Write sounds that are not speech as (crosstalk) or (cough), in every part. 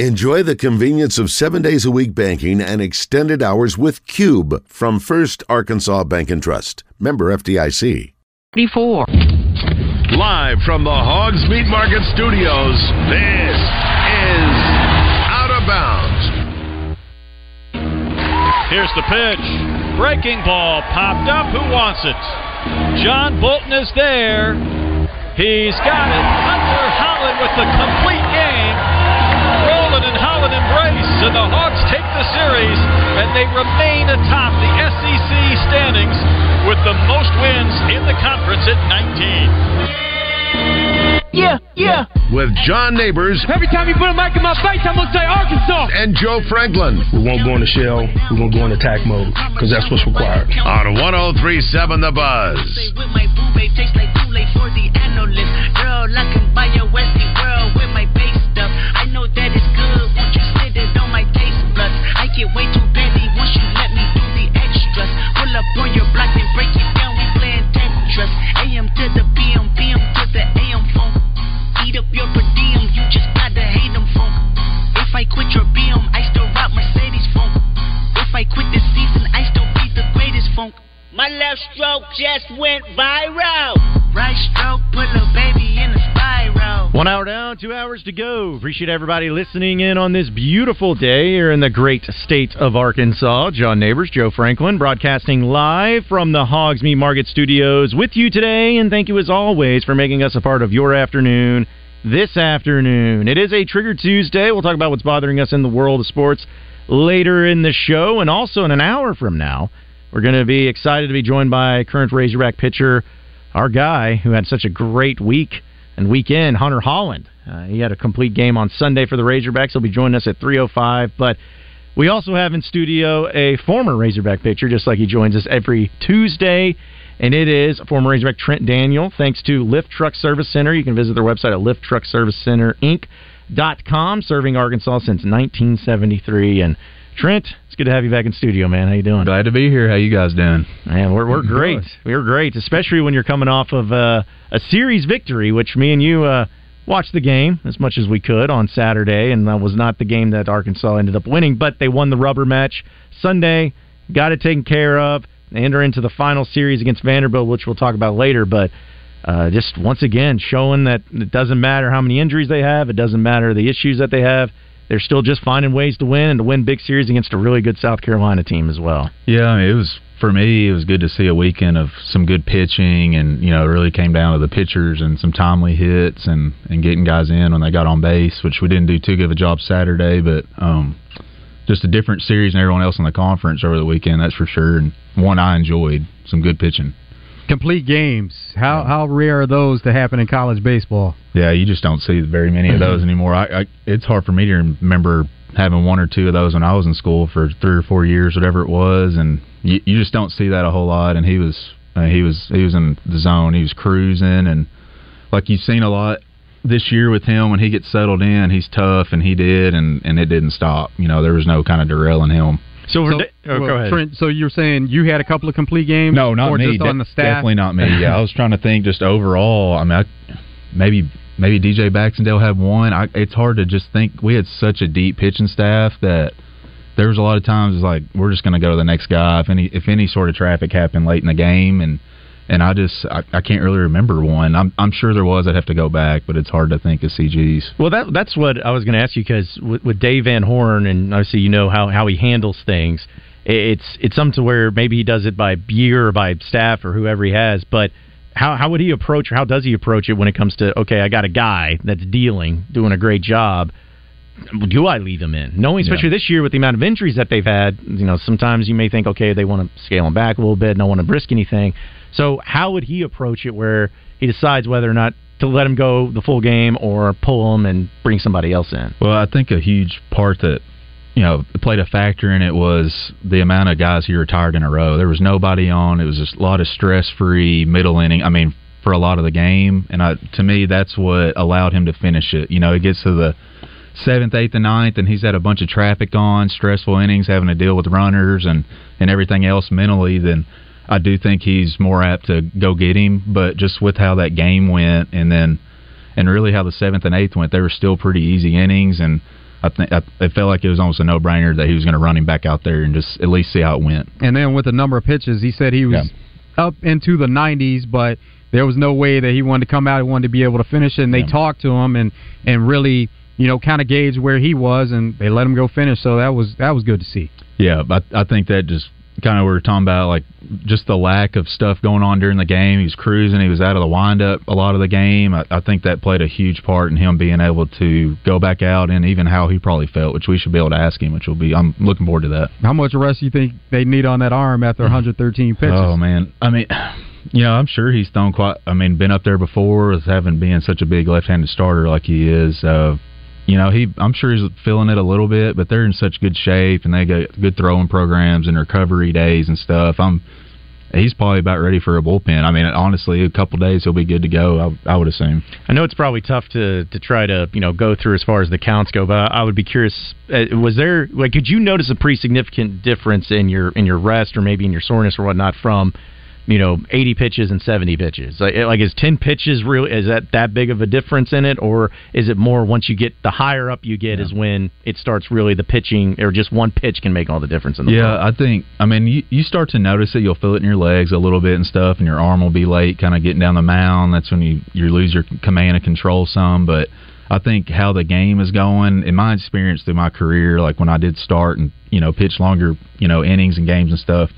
Enjoy the convenience of seven days a week banking and extended hours with Cube from First Arkansas Bank and Trust. Member FDIC. Before. Live from the Hogs Meat Market Studios, this is Out of Bounds. Here's the pitch. Breaking ball popped up. Who wants it? John Bolton is there. He's got it. And the Hawks take the series, and they remain atop the SEC standings with the most wins in the conference at 19. Yeah, yeah. With John Neighbors Every time you put a mic in my face, I'm gonna say Arkansas. and Joe Franklin We won't go in the shell. We're going to go in attack mode because that's what's required. on 1037 The Buzz. Get way too petty once you let me do the extras. Pull up on your block and break it down. We playing Tetris. AM to the PM, PM to the AM phone. Eat up your per diem. You just gotta hate them phone. If I quit your BM, I still rock Mercedes phone. If I quit this season, I still be the greatest funk. My left stroke just went viral. Right stroke put a baby in spiral. One hour down, two hours to go. Appreciate everybody listening in on this beautiful day here in the great state of Arkansas. John Neighbors, Joe Franklin, broadcasting live from the Hogs Meat Market Studios with you today. And thank you as always for making us a part of your afternoon this afternoon. It is a Trigger Tuesday. We'll talk about what's bothering us in the world of sports later in the show. And also in an hour from now, we're going to be excited to be joined by current Razorback pitcher, our guy who had such a great week and weekend, Hunter Hollan. Uh, he had a complete game on Sunday for the Razorbacks. He'll be joining us at 3:05. But we also have in studio a former Razorback pitcher, just like he joins us every Tuesday, and it is former Razorback Trent Daniel. Thanks to Lift Truck Service Center, you can visit their website at lifttruckservicecenterinc.com, serving Arkansas since 1973. And Trent, it's good to have you back in studio, man. How you doing? Glad to be here. How you guys doing? Man, we're we're great. We're great, especially when you're coming off of uh, a series victory, which me and you uh, watched the game as much as we could on Saturday, and that was not the game that Arkansas ended up winning, but they won the rubber match Sunday, got it taken care of. They enter into the final series against Vanderbilt, which we'll talk about later, but. Uh, just once again showing that it doesn't matter how many injuries they have, it doesn't matter the issues that they have. They're still just finding ways to win and to win big series against a really good South Carolina team as well. Yeah, I mean, it was for me. It was good to see a weekend of some good pitching, and you know, it really came down to the pitchers and some timely hits and and getting guys in when they got on base, which we didn't do too good of a job Saturday, but um, just a different series than everyone else in the conference over the weekend. That's for sure, and one I enjoyed. Some good pitching. Complete games. How how rare are those to happen in college baseball? Yeah, you just don't see very many of those anymore. I, I it's hard for me to remember having one or two of those when I was in school for three or four years, whatever it was, and you, you just don't see that a whole lot. And he was uh, he was he was in the zone. He was cruising, and like you've seen a lot this year with him when he gets settled in, he's tough, and he did, and and it didn't stop. You know, there was no kind of derailing him. So, So, oh, well, Trent, so you're saying you had a couple of complete games? No, not me. Just on the De- staff? Definitely not me. Yeah, I was trying to think just overall. I mean, I, maybe maybe DJ Baxendale had one. I, it's hard to just think. We had such a deep pitching staff that there was a lot of times it's like we're just going to go to the next guy if any if any sort of traffic happened late in the game and and I just I, I can't really remember one. I'm I'm sure there was. I'd have to go back, but it's hard to think of CGs. Well, that that's what I was going to ask you because with, with Dave Van Horn, and obviously you know how how he handles things. It's it's something to where maybe he does it by year or by staff or whoever he has, but how how would he approach or how does he approach it when it comes to okay, I got a guy that's dealing, doing a great job. Do I leave him in? Knowing, especially this year with the amount of injuries that they've had, you know, sometimes you may think, okay, they want to scale him back a little bit, don't want to risk anything. So, how would he approach it where he decides whether or not to let him go the full game or pull him and bring somebody else in? Well, I think a huge part that you know played a factor in it was the amount of guys he retired in a row. There was nobody on. It was just a lot of stress-free middle inning. I mean, for a lot of the game, and I, to me, that's what allowed him to finish it. You know, it gets to the seventh, eighth, and ninth, and he's had a bunch of traffic on, stressful innings, having to deal with runners and and everything else mentally. Then I do think he's more apt to go get him. But just with how that game went, and then and really how the seventh and eighth went, they were still pretty easy innings and. I think I, it felt like it was almost a no brainer that he was going to run him back out there and just at least see how it went. And then with the number of pitches, he said he was up into the 90s, but there was no way that he wanted to come out. He wanted to be able to finish it. And they Yeah. talked to him and and really, you know, kind of gauge where he was, and they let him go finish. So that was that was good to see. Yeah, but I think that just kind of we were talking about like just the lack of stuff going on during the game. He was cruising. He was out of the windup a lot of the game. I, I think that played a huge part in him being able to go back out and even how he probably felt, which we should be able to ask him. Which will be I'm looking forward to that. How much rest do you think they need on that arm after 113 pitches? Oh man, I mean, Yeah, I'm sure he's thrown quite. I mean, been up there before with having being such a big left-handed starter like he is. Uh, you know, he I'm sure he's feeling it a little bit, but they're in such good shape and they got good throwing programs and recovery days and stuff. I'm he's probably about ready for a bullpen. I mean, honestly, a couple days he'll be good to go. I, I would assume. I know it's probably tough to to try to you know go through as far as the counts go, but I would be curious. Uh, was there like could you notice a pretty significant difference in your in your rest or maybe in your soreness or whatnot from you know 80 pitches and 70 pitches? Like, like is 10 pitches real? Is that that big of a difference in it, or is it more once you get the higher up you get is when it starts really the pitching or just one pitch can make all the difference in the world. Yeah, I think. I mean, you you start to notice it. You'll feel it in your legs a little bit and stuff, and your arm will be late, kind of getting down the mound. That's when you you lose your command and control some. But I think how the game is going, in my experience through my career, like when I did start and you know pitch longer, you know innings and games and stuff.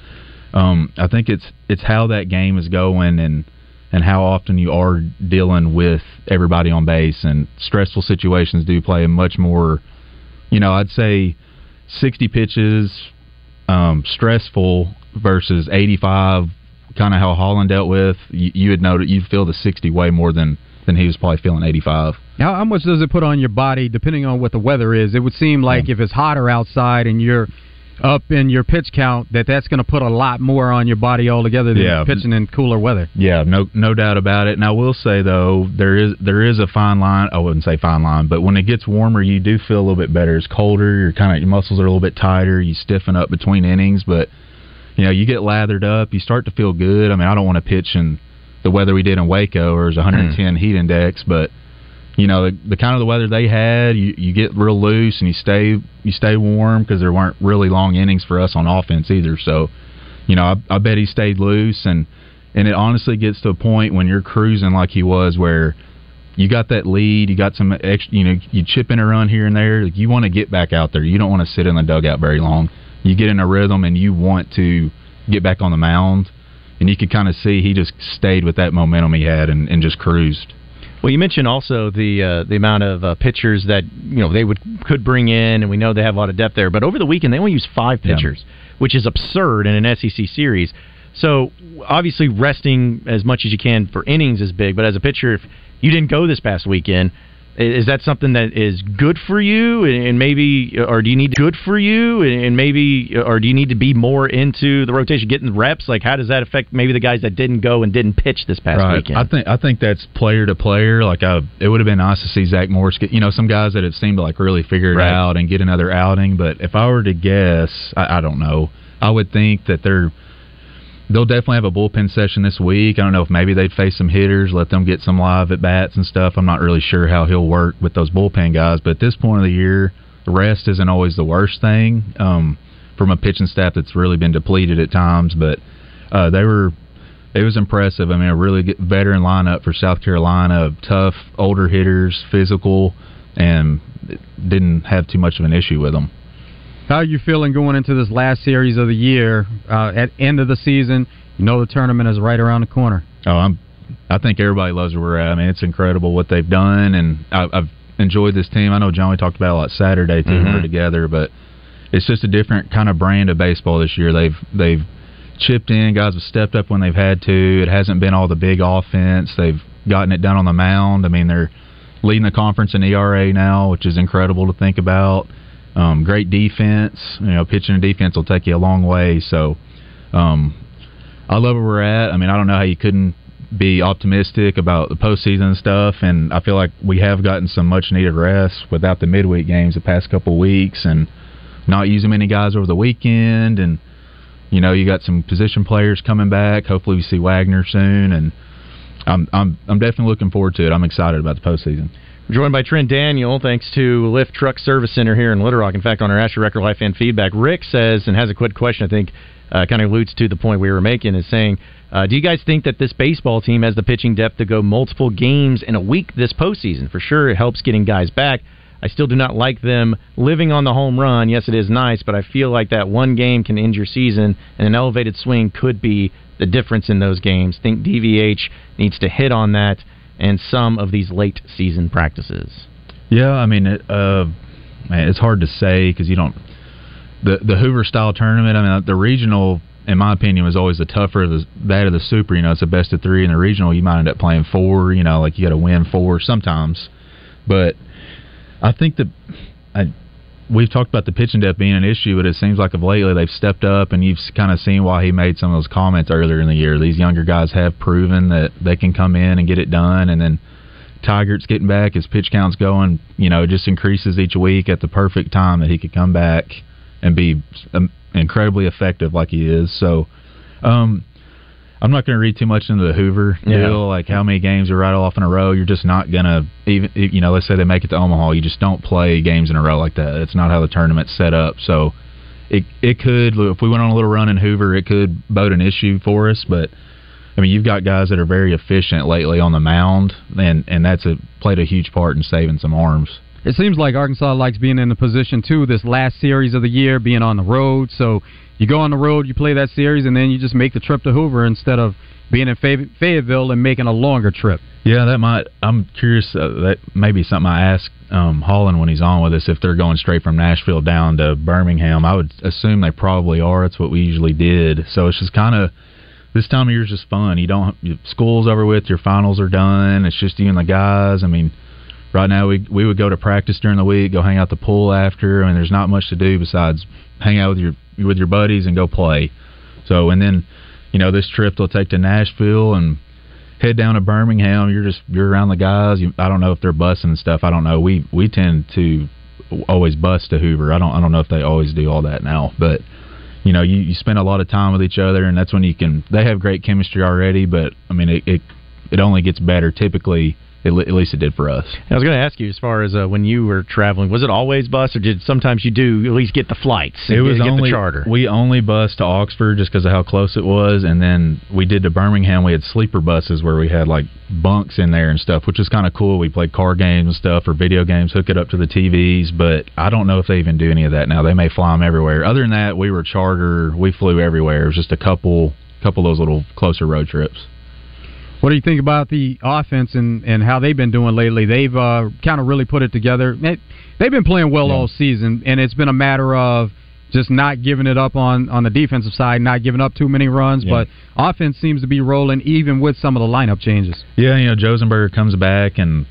Um, I think it's it's how that game is going and and how often you are dealing with everybody on base and stressful situations do play a much more, you know, I'd say 60 pitches um, stressful versus 85, kind of how Hollan dealt with. You, you would know that you'd feel the 60 way more than than he was probably feeling 85. How, how much does it put on your body depending on what the weather is? It would seem like if it's hotter outside and you're up in your pitch count, that that's going to put a lot more on your body altogether than Yeah. pitching in cooler weather. Yeah, no no doubt about it. And I will say though, there is there is a fine line. I wouldn't say fine line, but when it gets warmer, you do feel a little bit better. It's colder. You're kind of your muscles are a little bit tighter. You stiffen up between innings, but you know you get lathered up. You start to feel good. I mean, I don't want to pitch in the weather we did in Waco, or it's 110 mm. heat index, but you know the, the kind of the weather they had, you, you get real loose and you stay you stay warm because there weren't really long innings for us on offense either. So, you know, I, I bet he stayed loose and and it honestly gets to a point when you're cruising like he was where you got that lead, you got some extra, you know, you chip in a run here and there. Like you want to get back out there. You don't want to sit in the dugout very long. You get in a rhythm and you want to get back on the mound. And you could kind of see he just stayed with that momentum he had and, and just cruised. Well, you mentioned also the uh, the amount of uh, pitchers that you know they would could bring in, and we know they have a lot of depth there. But over the weekend, they only used five Yeah. pitchers, which is absurd in an SEC series. So obviously, resting as much as you can for innings is big. But as a pitcher, if you didn't go this past weekend, is that something that is good for you, and and maybe, uh, or do you need good for you, and and maybe, uh, or do you need to be more into the rotation, getting reps? Like, how does that affect maybe the guys that didn't go and didn't pitch this past right. weekend? I think I think that's player to player. Like I, it would have been nice to see Zach Morris get you know some guys that have seemed to like really figure it Right. out and get another outing. But if I were to guess, I, I don't know. I would think that they're they'll definitely have a bullpen session this week. I don't know if maybe they'd face some hitters, let them get some live at bats and stuff. I'm not really sure how he'll work with those bullpen guys. But at this point of the year, rest isn't always the worst thing um, from a pitching staff that's really been depleted at times. But uh, they were it was impressive. I mean, a really good veteran lineup for South Carolina, tough, older hitters, physical, and didn't have too much of an issue with them. How are you feeling going into this last series of the year? Uh, at end of the season, you know the tournament is right around the corner. Oh, I'm. I think everybody loves where we're at. I mean, it's incredible what they've done, and I, I've enjoyed this team. I know John we talked about it a lot Saturday too. when We were together, but it's just a different kind of brand of baseball this year. They've they've chipped in. Guys have stepped up when they've had to. It hasn't been all the big offense. They've gotten it done on the mound. I mean, they're leading the conference in ERA now, which is incredible to think about. Um, great defense. You know, pitching and defense will take you a long way. So, um, I love where we're at. I mean, I don't know how you couldn't be optimistic about the postseason stuff. And I feel like we have gotten some much needed rest without the midweek games the past couple weeks and not using many guys over the weekend. And, you know, you got some position players coming back. Hopefully we see Wagner soon. And I'm, I'm, I'm definitely looking forward to it. I'm excited about the postseason. Joined by Trent Daniel, thanks to Lift Truck Service Center here in Little Rock. In fact, on our Asher Record Life fan feedback, Rick says, and has a quick question, I think uh, kind of alludes to the point we were making, is saying, uh, do you guys think that this baseball team has the pitching depth to go multiple games in a week this postseason? For sure, it helps getting guys back. I still do not like them living on the home run. Yes, it is nice, but I feel like that one game can end your season, and an elevated swing could be the difference in those games. Think DVH needs to hit on that and some of these late season practices. Yeah, I mean, it, uh, man, it's hard to say because you don't the the Hoover style tournament. I mean, the regional, in my opinion, was always the tougher the that of the super. You know, it's a best of three in the regional. You might end up playing four. You know, like you got to win four sometimes, but I think that I we've talked about the pitching depth being an issue, but it seems like of lately they've stepped up, and you've kind of seen why he made some of those comments earlier in the year. These younger guys have proven that they can come in and get it done, and then Tygart's getting back, his pitch count's going, you know, just increases each week at the perfect time that he could come back and be um, incredibly effective like he is. So, um, I'm not going to read too much into the Hoover deal, Yeah. like how many games are right off in a row. You're just not going to even, you know, let's say they make it to Omaha, you just don't play games in a row like that. It's not how the tournament's set up. So, it it could if we went on a little run in Hoover, it could bode an issue for us. But I mean, you've got guys that are very efficient lately on the mound, and and that's a played a huge part in saving some arms. It seems like Arkansas likes being in the position too. This last series of the year, being on the road, so you go on the road, you play that series, and then you just make the trip to Hoover instead of being in Fay- Fayetteville and making a longer trip. Yeah, that might. I'm curious. Uh, that may be something I ask um, Hollan when he's on with us if they're going straight from Nashville down to Birmingham. I would assume they probably are. It's what we usually did. So it's just kind of this time of year is just fun. You don't school's over with, your finals are done. It's just you and the guys. I mean, right now we we would go to practice during the week, go hang out the pool after. I mean, there's not much to do besides hang out with your with your buddies and go play. So and then you know this trip they'll take to Nashville and head down to Birmingham. You're just you're around the guys. You, I don't know if they're busing and stuff. I don't know. We we tend to always bus to Hoover. I don't I don't know if they always do all that now, but you know you, you spend a lot of time with each other, and that's when you can. They have great chemistry already, but I mean it it, it only gets better typically. At, le- at least it did for us. I was going to ask you, as far as uh, when you were traveling, was it always bus, or did sometimes you do at least get the flights? It was get, get only the charter. We only bused to Oxford just because of how close it was, and then we did to Birmingham. We had sleeper buses where we had like bunks in there and stuff, which was kind of cool. We played card games and stuff or video games, hook it up to the TVs. But I don't know if they even do any of that now. They may fly them everywhere. Other than that, we were charter. We flew everywhere. It was just a couple, couple of those little closer road trips. What do you think about the offense and, and how they've been doing lately? They've uh, kind of really put it together. They, they've been playing well all season, and it's been a matter of just not giving it up on, on the defensive side, not giving up too many runs. Yeah. But offense seems to be rolling even with some of the lineup changes. Yeah, you know, Josenberger comes back, and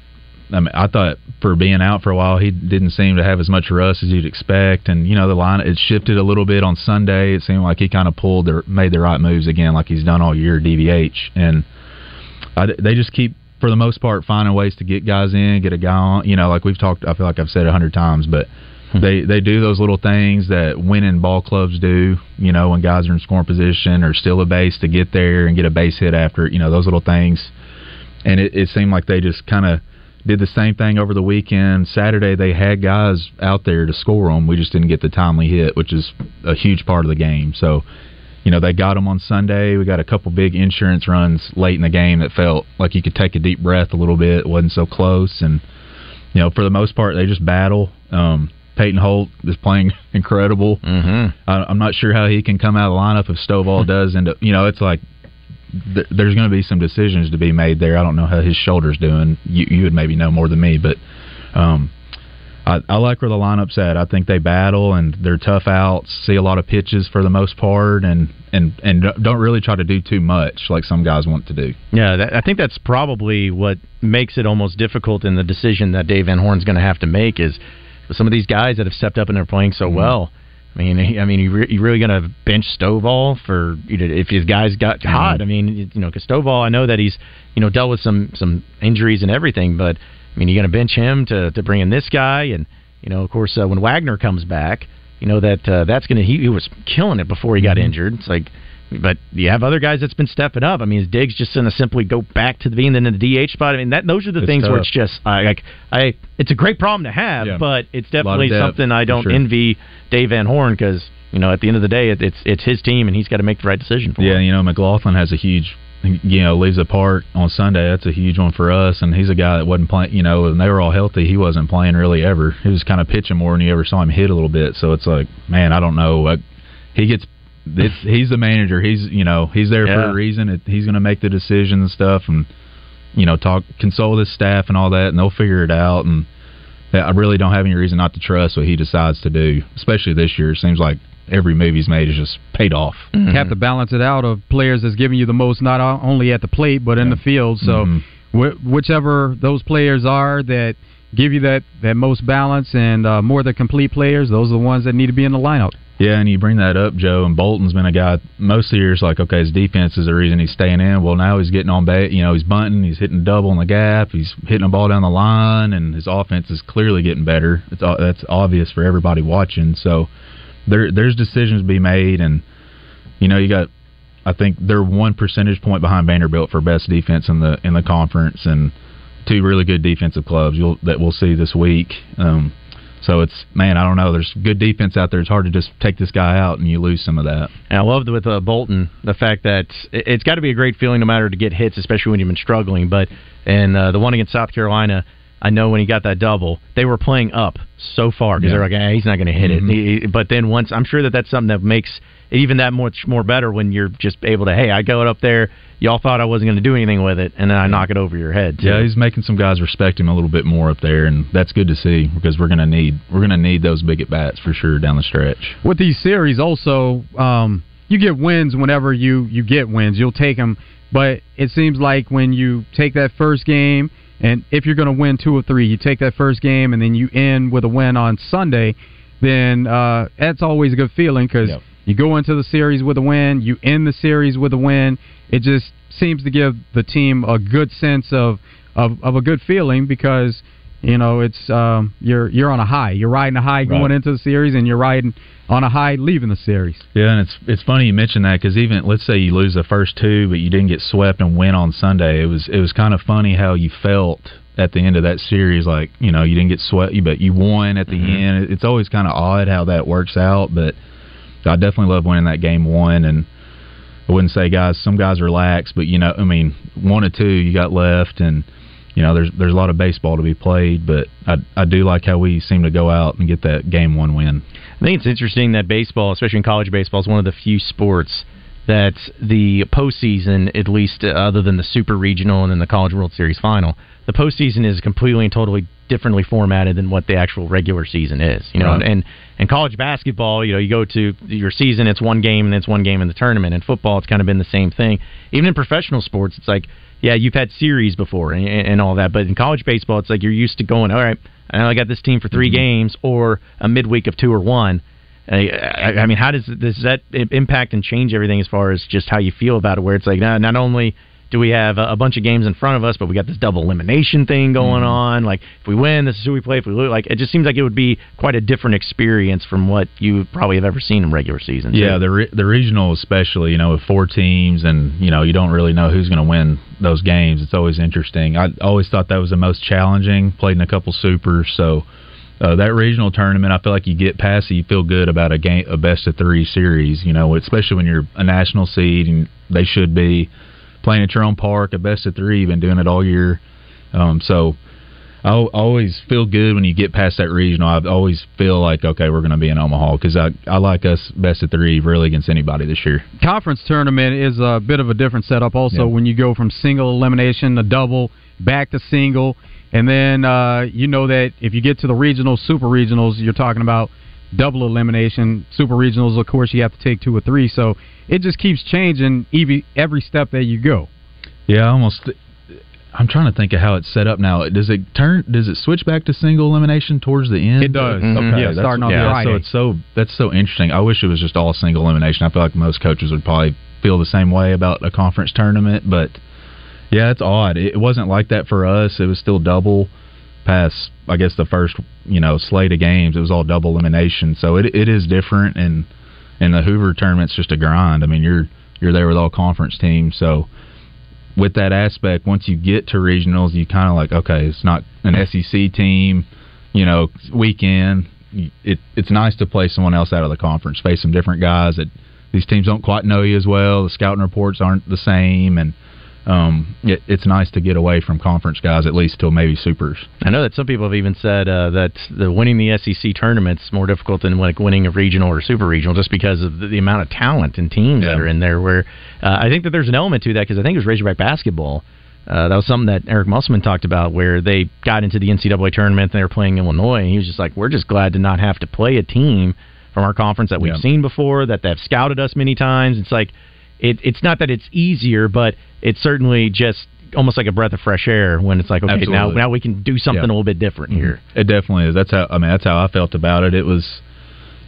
I mean, I thought for being out for a while, he didn't seem to have as much rust as you'd expect. And you know, the line it shifted a little bit on Sunday. It seemed like he kind of pulled the made the right moves again, like he's done all year. DVH, and I, they just keep for the most part finding ways to get guys in, get a guy on. You know, like we've talked. I feel like I've said a hundred times, but. Hmm. They they do those little things that winning ball clubs do. You know, when guys are in scoring position or steal a base to get there and get a base hit after. You know, those little things and it, it seemed like they just kind of did the same thing over the weekend. Saturday they had guys out there to score them. We just didn't get the timely hit, which is a huge part of the game. So, you know, they got them on Sunday. We got a couple big insurance runs late in the game that felt like you could take a deep breath a little bit. It wasn't so close, and you know, for the most part, they just battle. Um, Peyton Holt is playing (laughs) incredible. Mm-hmm. I, I'm not sure how he can come out of the lineup if Stovall (laughs) does end up. You know, it's like th- there's going to be some decisions to be made there. I don't know how his shoulder's doing. You, you would maybe know more than me, but um, I, I like where the lineup's at. I think they battle and they're tough outs. See a lot of pitches for the most part, and and and don't really try to do too much like some guys want to do. Yeah, that, I think that's probably what makes it almost difficult in the decision that Dave Van Horn's going to have to make is some of these guys that have stepped up and they're playing so mm-hmm. well. I mean, I mean, you, re- you really going to bench Stovall for you know, if his guys got mm-hmm. hot? I mean, you know, because Stovall, I know that he's you know dealt with some some injuries and everything, but I mean, you're going to bench him to to bring in this guy, and you know, of course, uh, when Wagner comes back, you know that uh, that's going to he, he was killing it before he got injured. It's like but you have other guys that's been stepping up. I mean, is Diggs just going to simply go back to the being in the DH spot? I mean, that those are the It's things where it's just I, like I. It's a great problem to have, Yeah. but it's definitely depth, something I don't sure. envy Dave Van Horn because you know at the end of the day it, it's it's his team and he's got to make the right decision for Yeah, him. you know McLaughlin has a huge, you know, leaves the park on Sunday. That's a huge one for us, and he's a guy that wasn't playing. You know, and they were all healthy, he wasn't playing really ever. He was kind of pitching more than you ever saw him hit a little bit. So it's like, man, I don't know. Like, he gets. It's, he's the manager. He's you know he's there for a reason. It, he's going to make the decisions and stuff, and you know talk console his staff and all that, and they'll figure it out. And I really don't have any reason not to trust what he decides to do, especially this year. It seems like every move he's made has just paid off. Mm-hmm. have to balance it out of players that's giving you the most, not only at the plate but in the field. So, Mhm. wh- whichever those players are that give you that that most balance and uh, more the complete players, those are the ones that need to be in the lineup. Yeah, and you bring that up, Joe. And Bolton's been a guy most of the years like, okay, his defense is the reason he's staying in. Well, now he's getting on base. You know, he's bunting, he's hitting double in the gap, he's hitting a ball down the line, and his offense is clearly getting better. It's o- that's obvious for everybody watching. So there there's decisions to be made, and you know, you got. I think they're one percentage point behind Vanderbilt for best defense in the in the conference, and two really good defensive clubs you'll, that we'll see this week. Um, so it's man, I don't know. There's good defense out there. It's hard to just take this guy out and you lose some of that. And I loved with uh, Bolton the fact that it- it's got to be a great feeling no matter to get hits, especially when you've been struggling. But and uh, the one against South Carolina, I know when he got that double, they were playing up so far because Yeah. they're like, eh, he's not going to hit Mhm. it. He- he- but then once, I'm sure that that's something that makes it even that much more better when you're just able to, hey, I go up there. Y'all thought I wasn't going to do anything with it, and then I knock it over your head. Too. Yeah, he's making some guys respect him a little bit more up there, and that's good to see because we're gonna need we're gonna need those big at bats for sure down the stretch. with these series also um, you get wins whenever you you get wins you'll take them but it seems like when you take that first game and if you're going to win two or three you take that first game and then you end with a win on sunday then uh, that's always a good feeling because Yep. you go into the series with a win you end the series with a win it just seems to give the team a good sense of of, of a good feeling because you know it's um, you're you're on a high you're riding a high going Right. into the series and you're riding on a high leaving the series Yeah, and it's it's funny you mentioned that because even let's say you lose the first two, but you didn't get swept and win on Sunday. It was it was kind of funny how you felt at the end of that series. Like you know you didn't get swept, but you won at the end. It's always kind of odd how that works out, but I definitely love winning that game one. And I wouldn't say guys, some guys relax, but you know, I mean, one or two you got left, and you know there's there's a lot of baseball to be played. But I I do like how we seem to go out and get that game one win. I think it's interesting that baseball, especially in college baseball, is one of the few sports that the postseason, at least uh, other than the Super Regional and then the College World Series Final, the postseason is completely and totally differently formatted than what the actual regular season is. You know, Right. and and college basketball, you know, you go to your season, it's one game and it's one game in the tournament. In football, it's kind of been the same thing. Even in professional sports, it's like, yeah, you've had series before and, and all that, but in college baseball, it's like you're used to going, all right, I know I got this team for 3 mm-hmm. games or a midweek of two or one. I, I, I mean, how does does that impact and change everything as far as just how you feel about it? Where it's like not, not only do we have a, a bunch of games in front of us, but we got this double elimination thing going on. Like if we win, this is who we play. If we lose, like it just seems like it would be quite a different experience from what you probably have ever seen in regular season. too. Yeah, the re- the regional especially, you know, with four teams and you know you don't really know who's going to win those games. It's always interesting. I always thought that was the most challenging. Played in a couple supers, so uh, that regional tournament, I feel like you get past it, you feel good about a game, a best of three series. You know, especially when you're a national seed and they should be playing at your own park, a best of three. You've been doing it all year, um, so. I always feel good when you get past that regional. I always feel like okay, we're going to be in Omaha because I I like us best of three really against anybody this year. conference tournament is a bit of a different setup also Yeah. when you go from single elimination to double back to single and then uh, you know that if you get to the regionals super regionals you're talking about double elimination super regionals of course you have to take two or three so it just keeps changing every, every step that you go Yeah, almost. I'm trying to think of how it's set up now. Does it turn? Does it switch back to single elimination towards the end? It does. Mhm. Okay, Yeah, that's- starting on yeah, Friday. So it's so that's so interesting. I wish it was just all single elimination. I feel like most coaches would probably feel the same way about a conference tournament, but yeah, it's odd. It wasn't like that for us. It was still double past. I guess the first you know slate of games. It was all double elimination. So it it is different and and the Hoover tournament's just a grind. I mean, you're you're there with all conference teams. So with that aspect, once you get to regionals, you kind of like, okay, it's not an SEC team, you know, weekend. It it's nice to play someone else out of the conference, face some different guys that these teams don't quite know you as well. The scouting reports aren't the same, and um, it, it's nice to get away from conference guys at least till maybe supers. I know that some people have even said uh, that the winning the SEC tournament's more difficult than like winning a regional or super regional, just because of the, the amount of talent and teams that are in there. Where uh, I think that there's an element to that because I think it was Razorback basketball. Uh, that was something that Eric Musselman talked about, where they got into the NCAA tournament and they were playing Illinois, and he was just like, "We're just glad to not have to play a team from our conference that we've Yeah. seen before, that they've scouted us many times." It's like, it, it's not that it's easier, but it's certainly just almost like a breath of fresh air when it's like, okay, now Absolutely. now we can do something Yeah. a little bit different here. It definitely is. That's how I mean. That's how I felt about it. It was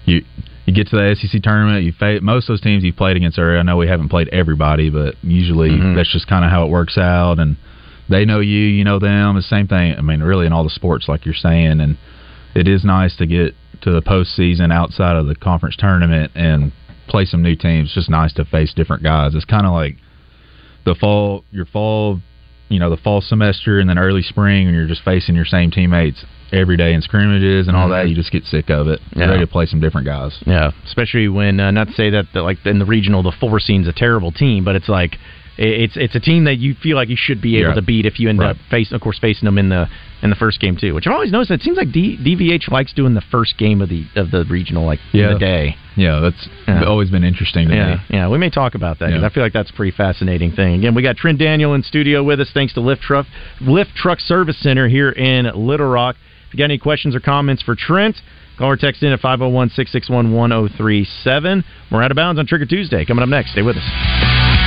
you. You get to the SEC tournament. You fa- most of those teams you've played against are. I know we haven't played everybody, but usually Mhm. that's just kind of how it works out. And they know you, you know them. The same thing. I mean, really in all the sports, like you're saying. And it is nice to get to the postseason outside of the conference tournament and play some new teams. It's just nice to face different guys. It's kind of like the fall, your fall, you know, the fall semester and then early spring, and you're just facing your same teammates every day in scrimmages and all that. You just get sick of it. You're Yeah. ready to play some different guys. Yeah, especially when uh, not to say that the, like in the regional the four scene's a terrible team, but it's like it's it's a team that you feel like you should be able Yeah. to beat if you end Right. up facing, of course, facing them in the in the first game too. Which I've always noticed. It seems like D, DVH likes doing the first game of the of the regional like in Yeah. the day. Yeah, that's Yeah. always been interesting to Yeah, me. yeah, we may talk about that because. I feel like that's a pretty fascinating thing. Again, we got Trent Daniel in studio with us, thanks to Lift Truck Lift Truck Service Center here in Little Rock. If you got any questions or comments for Trent, call or text in at 501 661 1037. We're out of bounds on Trigger Tuesday. Coming up next, stay with us.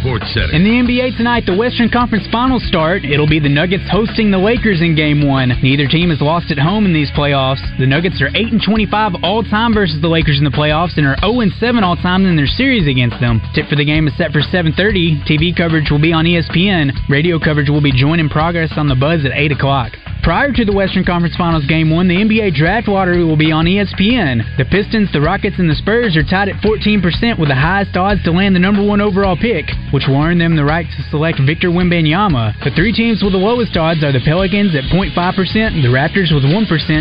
Sports Center. In the NBA tonight, the Western Conference Finals start. It'll be the Nuggets hosting the Lakers in Game One. Neither team has lost at home in these playoffs. The Nuggets are eight and twenty-five all time versus the Lakers in the playoffs, and are zero and seven all time in their series against them. Tip for the game is set for seven thirty. TV coverage will be on ESPN. Radio coverage will be joining progress on the Buzz at eight o'clock. Prior to the Western Conference Finals Game 1, the NBA Draft Lottery will be on ESPN. The Pistons, the Rockets, and the Spurs are tied at 14% with the highest odds to land the number one overall pick, which will earn them the right to select Victor Wembanyama. The three teams with the lowest odds are the Pelicans at 0.5%, the Raptors with 1%,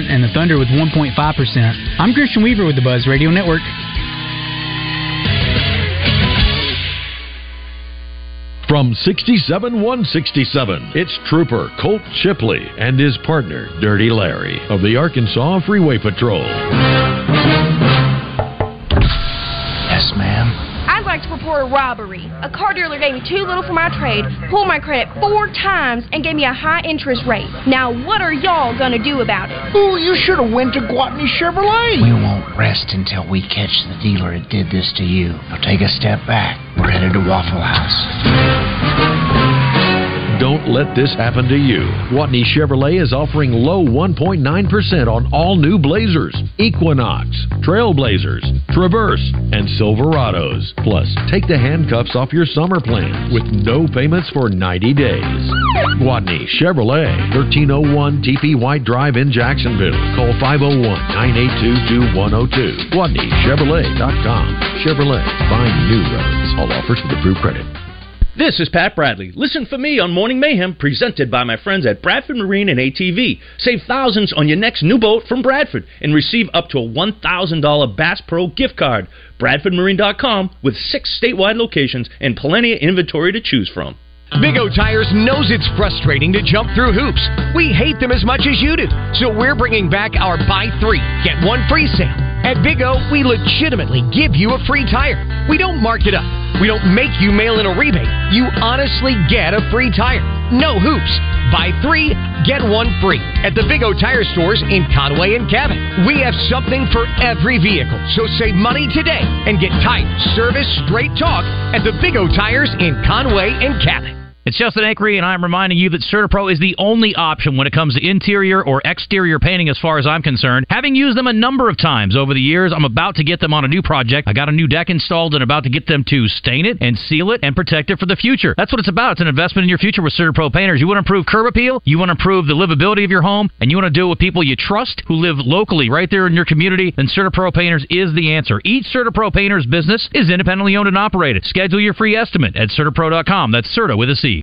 and the Thunder with 1.5%. I'm Christian Weaver with the Buzz Radio Network. From 67 167, it's Trooper Colt Shipley and his partner, Dirty Larry, of the Arkansas Freeway Patrol. Yes, ma'am. I'd like to report a robbery. A car dealer gave me too little for my trade, pulled my credit four times, and gave me a high interest rate. Now, what are y'all gonna do about it? Ooh, you should have went to Gwatney Chevrolet. We won't rest until we catch the dealer that did this to you. Now take a step back. We're headed to Waffle House. Don't let this happen to you. Gwatney Chevrolet is offering low 1.9% on all new Blazers, Equinox, Trailblazers, Traverse, and Silverados. Plus, take the handcuffs off your summer plans with no payments for 90 days. Gwatney Chevrolet, 1301 TP White Drive in Jacksonville. Call 501-982-2102. GwatneyChevrolet.com. Chevrolet, find new roads. All offers with approved credit. This is Pat Bradley. Listen for me on Morning Mayhem, presented by my friends at Bradford Marine and ATV. Save thousands on your next new boat from Bradford and receive up to a $1,000 Bass Pro gift card. BradfordMarine.com with six statewide locations and plenty of inventory to choose from. Big O Tires knows it's frustrating to jump through hoops. We hate them as much as you do. So we're bringing back our buy three, get one free sale. At Big O, we legitimately give you a free tire. We don't mark it up. We don't make you mail in a rebate. You honestly get a free tire. no hoops. Buy three, get one free at the Big O Tire stores in Conway and Cabot. We have something for every vehicle, so save money today and get tight service, straight talk at the Big O Tires in Conway and Cabot. It's Justin Acree, and I'm reminding you that CertaPro is the only option when it comes to interior or exterior painting as far as I'm concerned. Having used them a number of times over the years, I'm about to get them on a new project. I got a new deck installed and about to get them to stain it and seal it and protect it for the future. That's what it's about. It's an investment in your future with CertaPro painters. You want to improve curb appeal, you want to improve the livability of your home, and you want to do it with people you trust who live locally right there in your community, then CertaPro painters is the answer. Each CertaPro painter's business is independently owned and operated. Schedule your free estimate at CertaPro.com. That's Certa with a C.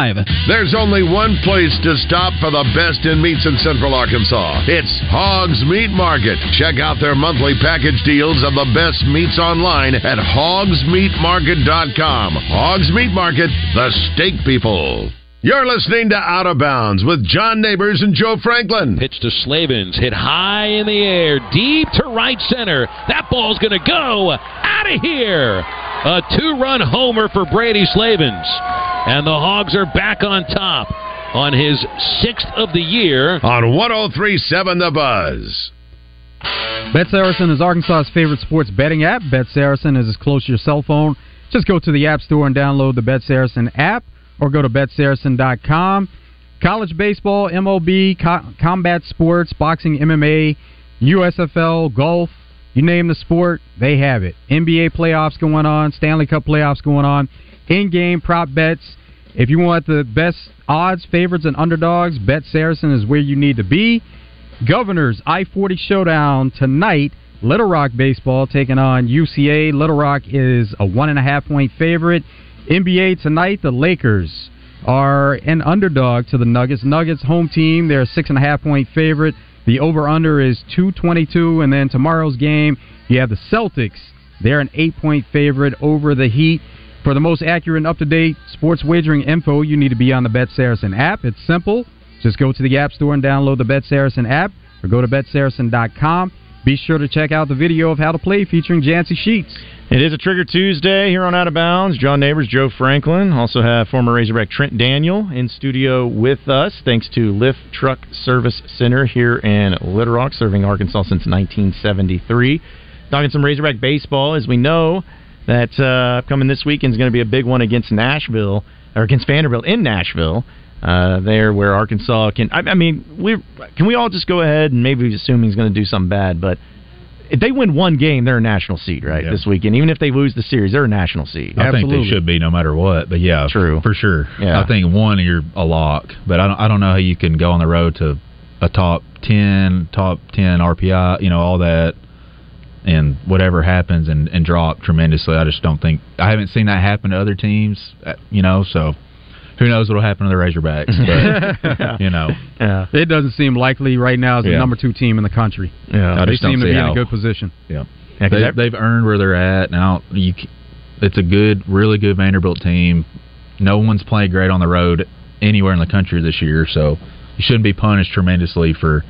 800-737-9455. There's only one place to stop for the best in meats in Central Arkansas. It's Hogs Meat Market. Check out their monthly package deals of the best meats online at hogsmeatmarket.com. Hogs Meat Market, the steak people. You're listening to Out of Bounds with John Neighbors and Joe Franklin. Pitch to Slavens, hit high in the air, deep to right center. That ball's going to go out of here. A two run homer for Brady Slavens. And the Hogs are back on top on his sixth of the year. On 1037 The Buzz. Bet Saracen is Arkansas's favorite sports betting app. Bet Saracen is as close to your cell phone. Just go to the App Store and download the Bet Saracen app or go to betsaracen.com. College baseball, MLB, co- combat sports, boxing, MMA, USFL, golf, you name the sport, they have it. NBA playoffs going on, Stanley Cup playoffs going on, in game prop bets. If you want the best odds, favorites, and underdogs, Bet Saracen is where you need to be. Governors I 40 Showdown tonight. Little Rock baseball taking on UCA. Little Rock is a one and a half point favorite. NBA tonight, the Lakers are an underdog to the Nuggets. Nuggets home team, they're a six and a half point favorite. The over under is 222. And then tomorrow's game, you have the Celtics. They're an eight point favorite over the Heat. For the most accurate and up to date sports wagering info, you need to be on the Bet Saracen app. It's simple. Just go to the App Store and download the Bet Saracen app or go to betsaracen.com. Be sure to check out the video of how to play featuring Jancy Sheets. It is a Trigger Tuesday here on Out of Bounds. John Neighbors, Joe Franklin. Also have former Razorback Trent Daniel in studio with us, thanks to Lift Truck Service Center here in Little Rock, serving Arkansas since 1973. Talking some Razorback baseball, as we know that uh, coming this weekend is going to be a big one against Nashville or against Vanderbilt in Nashville. Uh, there, where Arkansas can. I, I mean, we can we all just go ahead and maybe assume he's going to do something bad, but if they win one game, they're a national seed, right? This weekend, even if they lose the series, they're a national seed. I think they should be no matter what. But yeah, true for sure. Yeah. I think one you're a lock, but I don't. I don't know how you can go on the road to a top ten, top ten RPI, you know, all that, and whatever happens and, and drop tremendously. I just don't think I haven't seen that happen to other teams, uh, you know. So who knows what'll happen to the Razorbacks? But (laughs) you know, yeah, it doesn't seem likely right now as the Yeah. number two team in the country. Yeah, I they just don't seem to see be in a good position. Yeah, Yeah, 'cause they, they've earned where they're at. Now you, it's a good, really good Vanderbilt team. No one's played great on the road anywhere in the country this year, so you shouldn't be punished tremendously for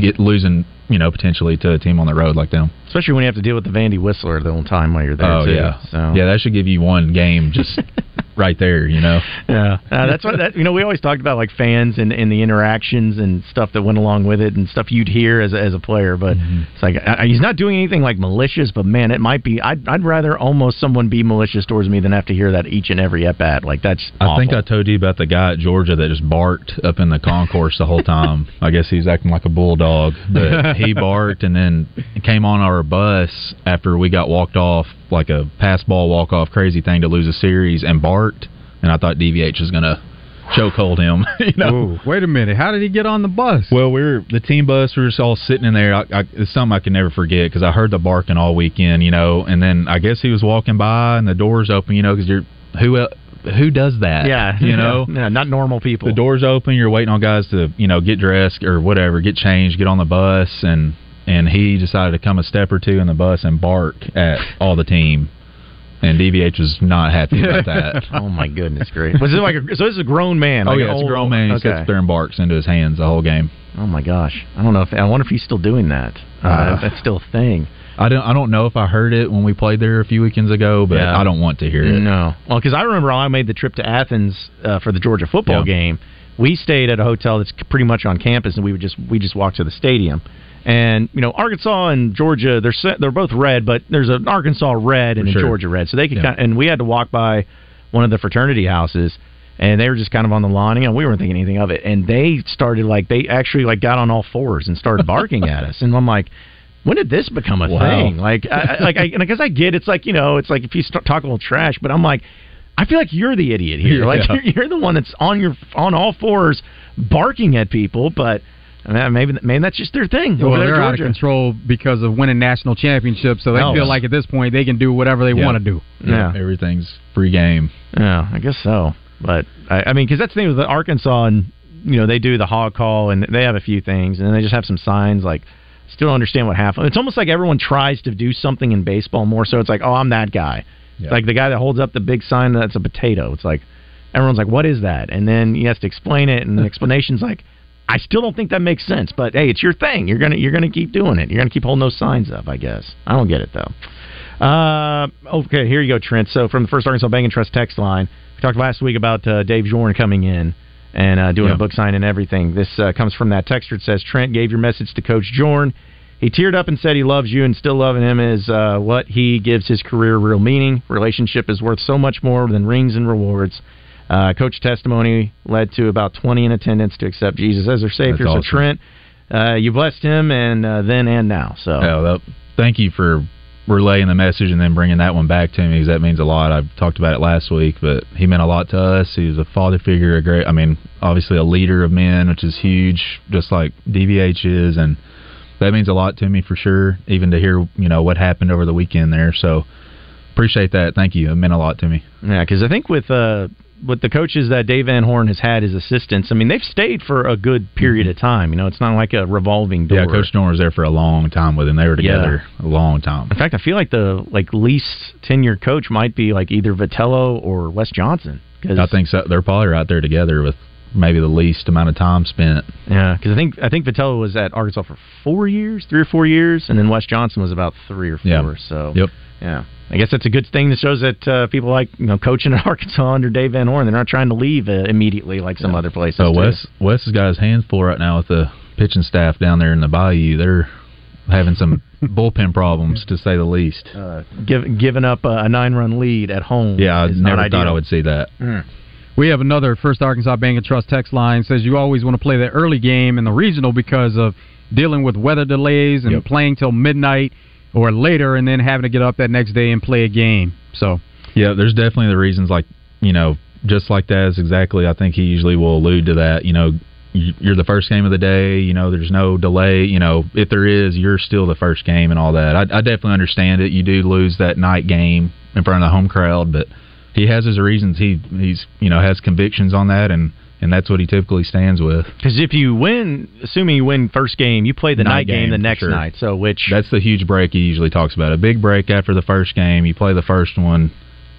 get losing. You know, potentially to a team on the road like them. Especially when you have to deal with the Vandy Whistler the whole time while you're there. oh too. yeah, So yeah, that should give you one game just (laughs) right there. You know. Yeah, uh, that's what that. You know, we always talked about like fans and, and the interactions and stuff that went along with it and stuff you'd hear as a, as a player. But it's like I, he's not doing anything like malicious. But man, it might be. I'd I'd rather almost someone be malicious towards me than have to hear that each and every at bat. Like that's. I think. I told you about the guy at Georgia that just barked up in the concourse the whole time. (laughs) I guess he was acting like a bulldog, but he (laughs) barked and then came on our bus after we got walked off like a pass ball walk off crazy thing to lose a series and barked, and I thought DVH was gonna chokehold him. (laughs) you know. Ooh, wait a minute. How did he get on the bus? Well, we are the team bus. We were just all sitting in there. I, I, it's something I can never forget because I heard the barking all weekend, you know. And then I guess he was walking by and the doors open, you know, because you're who el- who does that? Yeah, (laughs) you know, yeah, not normal people. the doors open. You're waiting on guys to you know get dressed or whatever, get changed, get on the bus, and and he decided to come a step or two in the bus and bark at all the team. And DVH was not happy about (laughs) that. oh my goodness, great. Was it like a, so? This is a grown man. oh like yeah, an it's a grown man. He Okay. sits there and barks into his hands the whole game. Oh my gosh, I don't know if I wonder if he's still doing that. Uh, Uh, if that's still a thing. I don't. I don't know if I heard it when we played there a few weekends ago, but Yeah. I don't want to hear it. No, well, because I remember I made the trip to Athens uh, for the Georgia football Yeah. game. We stayed at a hotel that's pretty much on campus, and we would just we just walked to the stadium. And you know, Arkansas and Georgia, they're they're both red, but there's an Arkansas red and For a. Georgia red, so they could. Yeah. Kind and we had to walk by one of the fraternity houses, and they were just kind of on the lawn. You know, we weren't thinking anything of it, and they started like they actually like got on all fours and started barking at us, and I'm like. When did this become a Wow. thing? Like, I, I- like, I, because I get it's like you know, it's like if you start talking a little trash, but I'm like, I feel like you're the idiot here. (laughs) Like Yeah. you're, (laughs) you're the one that's on your on all fours barking at people, but I mean, maybe maybe that's just their thing. Well, over they're in out of control because of winning national championships, so they Oh. feel like at this point they can do whatever they Yeah. want to do. Yeah. everything's free game. Yeah, I guess so. But I, I mean, because that's the thing with the Arkansas, and you know, they do the hog call, and they have a few things, and then they just have some signs like. Still don't understand what happened. It's almost like everyone tries to do something in baseball more. So it's like, oh, I'm that guy. Yeah. Like the guy that holds up the big sign that's a potato. It's like everyone's like, what is that? And then he has to explain it, and the (laughs) explanation's like, I still don't think that makes sense. But hey, it's your thing. You're gonna you're gonna keep doing it. You're gonna keep holding those signs up. I guess. I don't get it though. Uh, okay, here you go, Trent. So from the First Arkansas Bank and Trust text line, we talked last week about uh, Dave Jorn coming in and uh, doing Yeah. a book sign and everything. This uh, comes from that texter. It says Trent gave your message to Coach Jorn. He teared up and said he loves you, and still loving him is uh, what he gives his career real meaning. Relationship is worth so much more than rings and rewards. Uh, coach testimony led to about 20 in attendance to accept Jesus as their Savior. That's awesome. So Trent, uh, you blessed him, and uh, then and now. So Yeah, that, thank you for relaying the message and then bringing that one back to me because that means a lot. I talked about it last week, but he meant a lot to us. He was a father figure, a great, I mean, obviously a leader of men, which is huge, just like DVH is, and that means a lot to me for sure. Even to hear, you know, what happened over the weekend there. So appreciate that. Thank you. It meant a lot to me. Yeah, because I think with uh, with the coaches that Dave Van Horn has had as assistants, I mean they've stayed for a good period mm-hmm. of time. You know, it's not like a revolving door. Yeah, Coach Norton was there for a long time with him. They were together a long time. In fact, I feel like the like least tenured coach might be like either Vitello or Wes Johnson. 'Cause- I think so. They're probably right there together with maybe the least amount of time spent. Yeah, because I think I think Vitello was at Arkansas for four years, three or four years, and then Wes Johnson was about three or four. Yeah. So Yep. yeah, I guess that's a good thing that shows that uh, people like you know coaching at (laughs) Arkansas under Dave Van Horn. They're not trying to leave uh, immediately like some other places. So do. Wes Wes has got his hands full right now with the pitching staff down there in the Bayou. They're having some (laughs) bullpen problems to say the least. uh, give, giving up a, a nine-run lead at home. Yeah, I is not never ideal. thought I would see that. We have another First Arkansas Bank and Trust text line says you always want to play the early game in the regional because of dealing with weather delays and Yep. playing till midnight or later, and then having to get up that next day and play a game. So Yeah, there's definitely the reasons like you know just like that is exactly. I think he usually will allude to that. You know, you- you're the first game of the day. You know, there's no delay. You know, if there is, you're still the first game and all that. I, I definitely understand it. You do lose that night game in front of the home crowd, but he has his reasons. He he's you know has convictions on that, and and that's what he typically stands with. Because if you win, assuming you win first game, you play the night, Night game, game, the next sure. night. So which That's the huge break he usually talks about. A big break after the first game. You play the first one.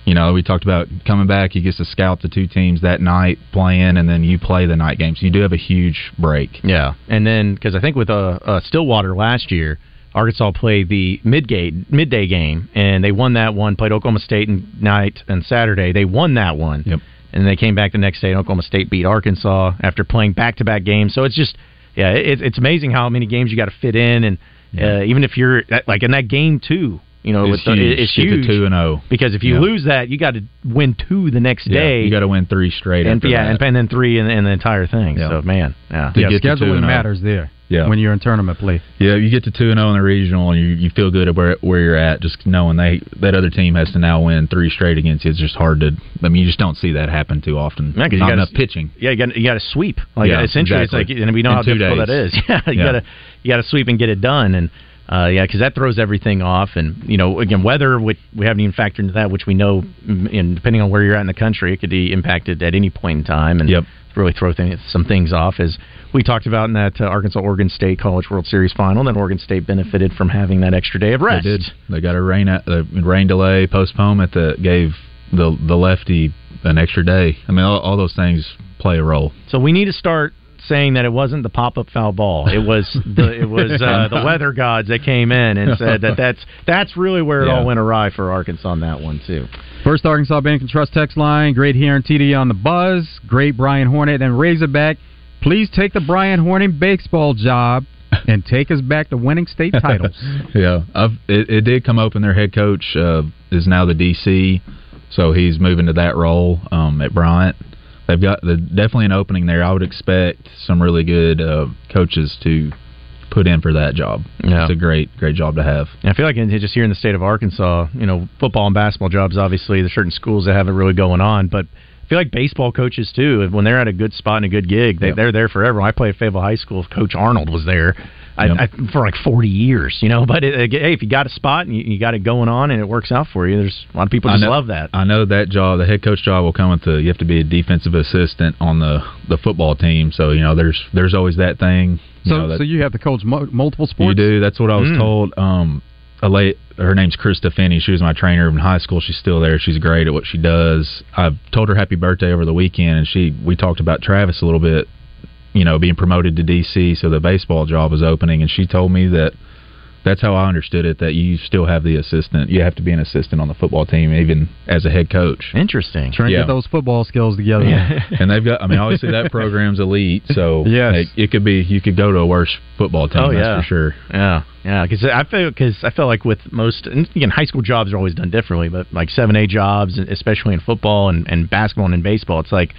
You know, we talked about coming back. He gets to scout the two teams that night playing, and then you play the night game. So you do have a huge break. yeah, and then because I think with uh, uh, Stillwater last year, Arkansas played the midday midday game, and they won that one. Played Oklahoma State and night and Saturday. They won that one. Yep. And they came back the next day, and Oklahoma State beat Arkansas after playing back to back games. So it's just, yeah, it, it's amazing how many games you got to fit in, and uh, even if you're like in that game too, you know, It's with the, huge. it's Get to huge 2 and 0. because if you Yeah. lose that, you got to win two the next Yeah, day. you got to win three straight. and after yeah, that. and, and then three in, in the entire thing. So man, yeah, To yeah, get to scheduling 2-0. matters there. Yeah. when you're in tournament play. Yeah, you get to two and zero in the regional, and you, you feel good at where where you're at. Just knowing they that other team has to now win three straight against you, it's just hard to. I mean, you just don't see that happen too often. Yeah, 'cause you gotta- enough pitching. Yeah, you got you got to sweep. Like Yeah, essentially, exactly. it's like and we know In how two difficult days. that is. Yeah, (laughs) you Yeah. gotta you gotta sweep and get it done, and uh, yeah, because that throws everything off. And you know, again, weather which we haven't even factored into that, which we know, mm, and depending on where you're at in the country, it could be impacted at any point in time, and Yep. really throw things, some things off. As we talked about in that uh, Arkansas Oregon State College World Series final, that Oregon State benefited from having that extra day of rest. They did. They got a rain a rain delay postponement that gave the the lefty an extra day. I mean, all, all those things play a role. So we need to start saying that it wasn't the pop up foul ball. It was the it was uh, the (laughs) weather gods that came in and said that that's that's really where it Yeah. all went awry for Arkansas on that one too. First Arkansas Bank and Trust text line. Great hearing TD on the buzz. Great Bryant Hornet and Razorback. Please take the Bryant Hornet baseball job and take us back to winning state (laughs) titles. yeah, I've, it, it did come open. Their head coach uh, is now the DC, so he's moving to that role um, at Bryant. They've got the, definitely an opening there. I would expect some really good uh, coaches to put in for that job. Yeah. It's a great, great job to have. And I feel like in, just here in the state of Arkansas, you know, football and basketball jobs. Obviously, there's certain schools that have it really going on, but I feel like baseball coaches too. When they're at a good spot and a good gig, they, they're there forever. When I played at Fayetteville High School. Coach Arnold was there. I, Yep. I, for like 40 years, you know. (laughs) But it, hey, if you got a spot and you, you got it going on and it works out for you, there's a lot of people just know- love that. I know that job, the head coach job, will come with the. You have to be a defensive assistant on the the football team. So you know, there's there's always that thing. You So, know, that, so you have to coach mo- multiple sports. You do. That's what I was Mm. told. Um, a late, her name's Krista Finney. She was my trainer in high school. She's still there. She's great at what she does. I told her happy birthday over the weekend, and she we talked about Travis a little bit. You know, being promoted to DC, so the baseball job was opening, and she told me that that's how I understood it. That you still have the assistant. You have to be an assistant on the football team, even as a head coach. Interesting. Trying to Yeah. get those football skills together. and they've got. I mean, obviously that program's elite, so (laughs) Yes. it, it could be. You could go to a worse football team. Oh, that's yeah. for sure. Yeah, yeah. Because I feel because I feel like with most and again, high school jobs are always done differently, but like seven A jobs, especially in football and, and basketball and in baseball, it's like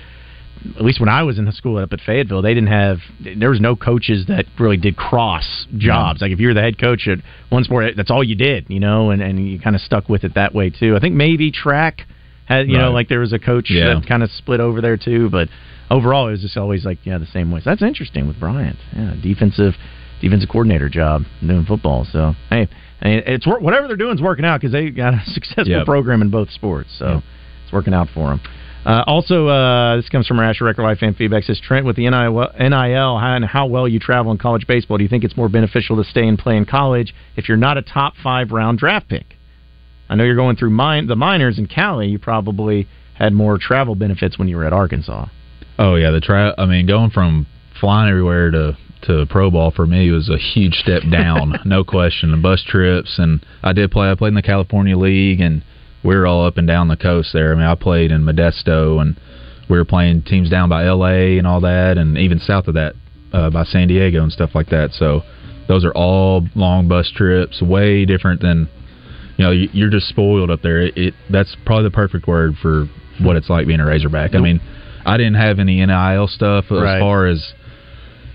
at least when I was in the school up at Fayetteville, they didn't have there was no coaches that really did cross jobs. Like if you were the head coach at one sport, that's all you did, you know, and and you kind of stuck with it that way too. I think maybe track had you know like there was a coach Yeah. that kind of split over there too, but overall it was just always like yeah the same way. So that's interesting with Bryant. Yeah, defensive defensive coordinator job doing football. So hey, it's whatever they're doing is working out because they got a (laughs) successful Yep. program in both sports. So it's working out for them. Uh, also, uh, this comes from our Asher Record Life fan feedback. Says Trent with the NIL, NIL how, and how well you travel in college baseball. Do you think it's more beneficial to stay and play in college if you're not a top five round draft pick? I know you're going through min- the minors in Cali. You probably had more travel benefits when you were at Arkansas. Oh yeah, the tra- I mean, going from flying everywhere to to pro ball for me was a huge step down, (laughs) no question. The bus trips, and I did play. I played in the California League, and we were all up and down the coast there. I mean, I played in Modesto, and we were playing teams down by L.A. and all that, and even south of that uh, by San Diego and stuff like that. So those are all long bus trips, way different than you know. you- You're just spoiled up there. It, it that's probably the perfect word for what it's like being a Razorback. I mean, I didn't have any NIL stuff as Right. far as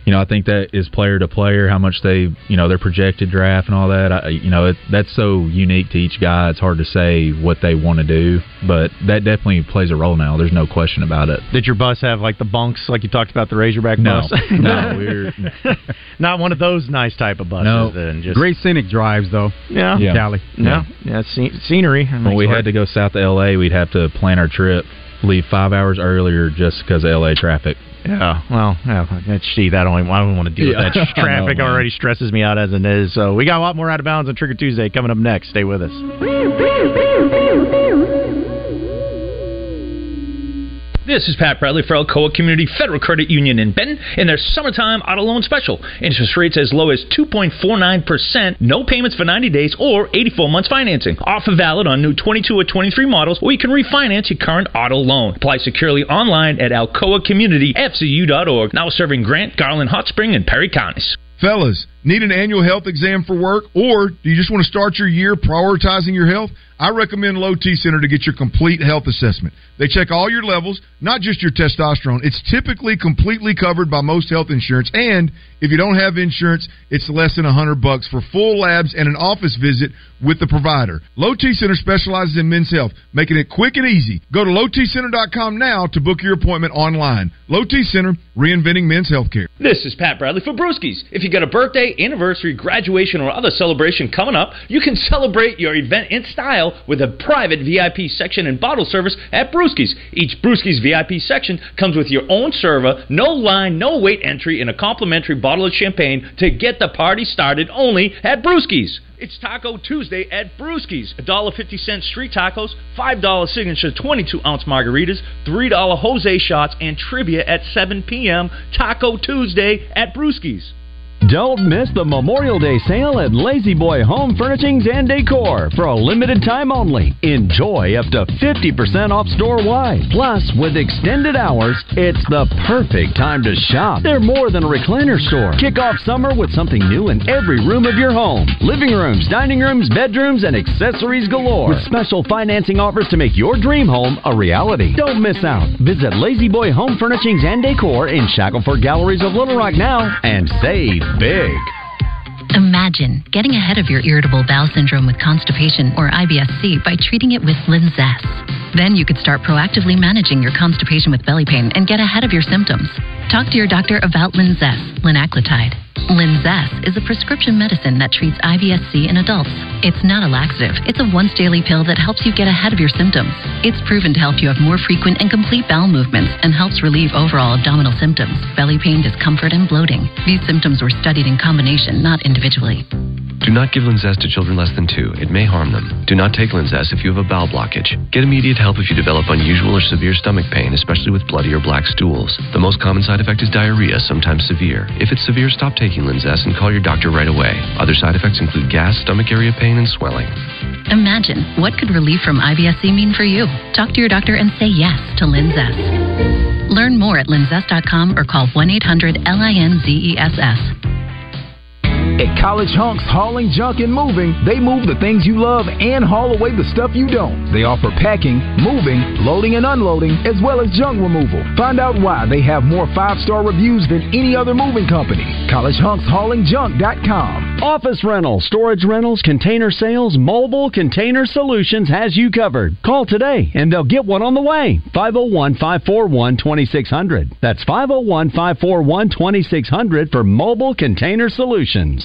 you know. I think that is player to player how much they you know their projected draft and all that. I, you know, it, that's so unique to each guy. It's hard to say what they want to do, but that definitely plays a role now. There's no question about it. Did your bus have like the bunks, like you talked about the Razorback No. bus? No, we're- (laughs) (laughs) not one of those nice type of buses. No. then just Great scenic drives though. Yeah. Yeah. Cali. Yeah, yeah, sce- scenery. When we had to go south to L.A., we'd have to plan our trip, leave five hours earlier just because of L.A. traffic. Yeah, well, yeah, that's gee, that only I don't want to deal Yeah. with that. (laughs) I know, Traffic already stresses me out as it is. So we got a lot more out of bounds on Trigger Tuesday coming up next. Stay with us. This is Pat Bradley for Alcoa Community Federal Credit Union in Benton in their summertime auto loan special. Interest rates as low as 2.49%, no payments for 90 days or 84 months financing. Offer valid on new 22 or 23 models, or you can refinance your current auto loan. Apply securely online at alcoacommunityfcu.org. Now serving Grant, Garland, Hot Spring, and Perry counties. Fellas, need an annual health exam for work, or do you just want to start your year prioritizing your health? I recommend Low T Center to get your complete health assessment. They check all your levels, not just your testosterone. It's typically completely covered by most health insurance, and if you don't have insurance, it's less than a hundred bucks for full labs and an office visit with the provider. Low T Center specializes in men's health, making it quick and easy. Go to lowtcenter.com now to book your appointment online. Low T Center, reinventing men's healthcare. This is Pat Bradley for Brewskis. If you got a birthday, anniversary, graduation, or other celebration coming up, you can celebrate your event in style with a private VIP section and bottle service at Brewskis. Each Brewskis VIP section comes with your own server, no line, no wait entry, and a complimentary bottle of champagne to get the party started only at Brewskis. It's Taco Tuesday at Brewskis. $1.50 street tacos, $5 signature 22 ounce margaritas, $3 Jose shots, and trivia at 7 p.m. Taco Tuesday at Brewskis. Don't miss the Memorial Day sale at La-Z-Boy Home Furnishings and Decor for a limited time only. Enjoy up to 50% off store wide. Plus, with extended hours, it's the perfect time to shop. They're more than a recliner store. Kick off summer with something new in every room of your home living rooms, dining rooms, bedrooms, and accessories galore. With special financing offers to make your dream home a reality. Don't miss out. Visit La-Z-Boy Home Furnishings and Decor in Shackleford Galleries of Little Rock now and save big. Imagine getting ahead of your irritable bowel syndrome with constipation or IBS-C by treating it with Linzess. Then you could start proactively managing your constipation with belly pain and get ahead of your symptoms. Talk to your doctor about Linzess, linaclotide. Linzess is a prescription medicine that treats IBS-C in adults. It's not a laxative. It's a once daily pill that helps you get ahead of your symptoms. It's proven to help you have more frequent and complete bowel movements and helps relieve overall abdominal symptoms, belly pain, discomfort, and bloating. These symptoms were studied in combination, not individually. Do not give Linzess to children less than two. It may harm them. Do not take Linzess if you have a bowel blockage. Get immediate help if you develop unusual or severe stomach pain, especially with bloody or black stools. The most common side effect is diarrhea, sometimes severe. If it's severe, stop taking Linzess and call your doctor right away. Other side effects include gas, stomach area pain, and swelling. Imagine what could relief from IBS-C mean for you. Talk to your doctor and say yes to Linzess. Learn more at linzess.com or call 1-800-LINZESS. At College Hunks Hauling Junk and Moving, they move the things you love and haul away the stuff you don't. They offer packing, moving, loading and unloading, as well as junk removal. Find out why they have more five star reviews than any other moving company. CollegeHunksHaulingJunk.com. Office rentals, storage rentals, container sales, mobile container solutions has you covered. Call today and they'll get one on the way. 501 541 2600. That's 501 541 2600 for mobile container solutions.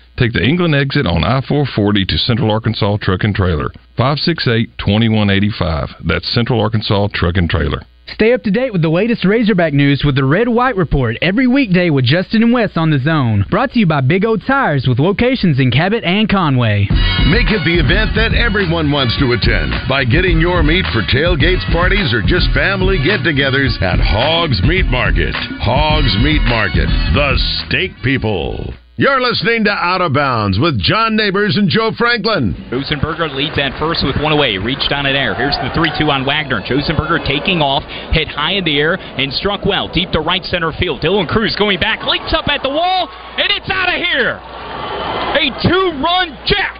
Take the England exit on I 440 to Central Arkansas Truck and Trailer. 568 2185. That's Central Arkansas Truck and Trailer. Stay up to date with the latest Razorback news with the Red White Report every weekday with Justin and Wes on the zone. Brought to you by Big O Tires with locations in Cabot and Conway. Make it the event that everyone wants to attend by getting your meat for tailgates, parties, or just family get togethers at Hogs Meat Market. Hogs Meat Market, the steak people. You're listening to Out of Bounds with John Neighbors and Joe Franklin. Rosenberger leads at first with one away. Reached on it air. Here's the 3 2 on Wegner. Rosenberger taking off, hit high in the air, and struck well deep to right center field. Dylan Cruz going back, leaps up at the wall, and it's out of here. A two run jack.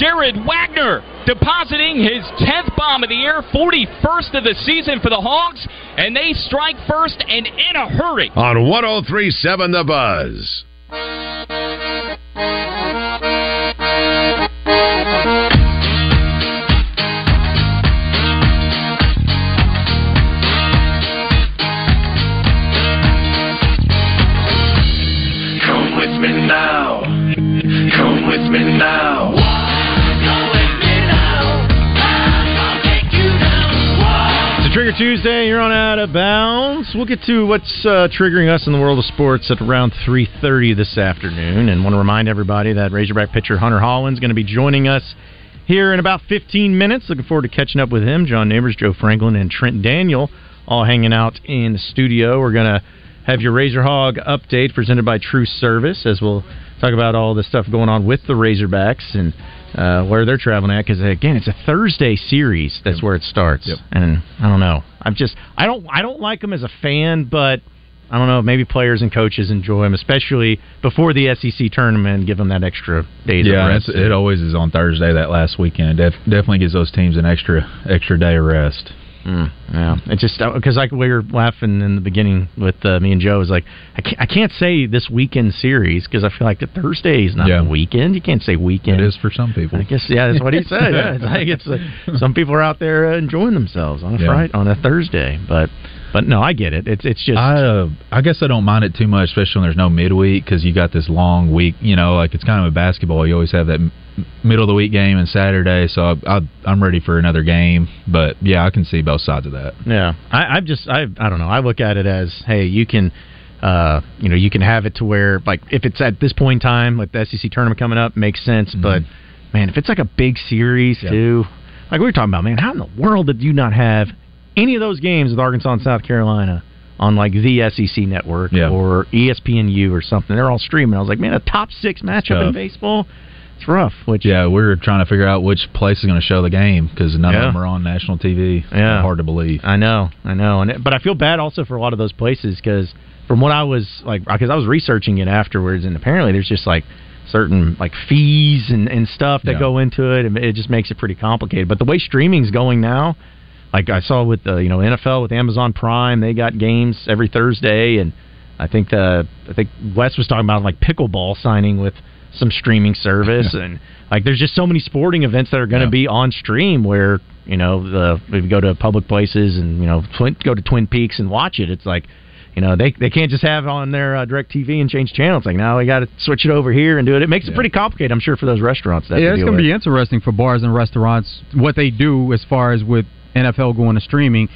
Jared Wegner depositing his 10th bomb of the year, 41st of the season for the Hogs, and they strike first and in a hurry. On 1037 The Buzz. Come with me now. With Tuesday. You're on Out of Bounds. We'll get to what's uh, triggering us in the world of sports at around 3:30 this afternoon, and want to remind everybody that Razorback pitcher Hunter Hollan's going to be joining us here in about 15 minutes. Looking forward to catching up with him. John Neighbors, Joe Franklin, and Trent Daniel all hanging out in the studio. We're going to have your Razor Hog update presented by True Service as we'll talk about all the stuff going on with the Razorbacks and uh, where they're traveling at. Because again, it's a Thursday series. That's where it starts. And I don't know. I'm just I don't I don't like them as a fan, but I don't know. Maybe players and coaches enjoy them, especially before the SEC tournament. Give them that extra days yeah, of rest. it always is on Thursday that last weekend. Def, definitely gives those teams an extra extra day of rest. Mm, yeah, it just because like we were laughing in the beginning with uh, me and Joe. is like I can't, I can't say this weekend series because I feel like the Thursday is not Yeah. the weekend. You can't say weekend. It is for some people. I guess yeah, that's what he said. (laughs) Yeah, it's like it's uh, some people are out there uh, enjoying themselves on a Yeah. Friday on a Thursday, but but no, I get it. It's it's just I uh, I guess I don't mind it too much, especially when there's no midweek because you got this long week. You know, like it's kind of a basketball. You always have that m- middle of the week game and Saturday, so I, I, I'm ready for another game. But yeah, I can see both sides of that. Yeah, I, I'm just I I don't know. I look at it as hey, you can. Uh, you know, you can have it to where, like, if it's at this point in time, like the SEC tournament coming up, makes sense. But man, if it's like a big series too, like we were talking about, man, how in the world did you not have any of those games with Arkansas and South Carolina on like the SEC network or E ESPNU or something? They're all streaming. I was like, man, a top six matchup in baseball, it's rough. Which yeah, we're trying to figure out which place is going to show the game because none Yeah. of them are on national TV. Yeah. hard to believe. I know, I know, and it, but I feel bad also for a lot of those places because from what I was like, because I was researching it afterwards, and apparently there's just like certain like fees and, and stuff that Yeah. go into it, and it just makes it pretty complicated. But the way streaming's going now, like I saw with the you know NFL with Amazon Prime, they got games every Thursday, and I think the I think Wes was talking about like pickleball signing with some streaming service, and like there's just so many sporting events that are going to be on stream where you know the if you go to public places and you know Twin, go to Twin Peaks and watch it, it's like. You know they they can't just have it on their uh, direct TV and change channels. Like now we got to switch it over here and do it. It makes it pretty complicated, I'm sure, for those restaurants. That yeah, it's going to be interesting for bars and restaurants what they do as far as with NFL going to streaming.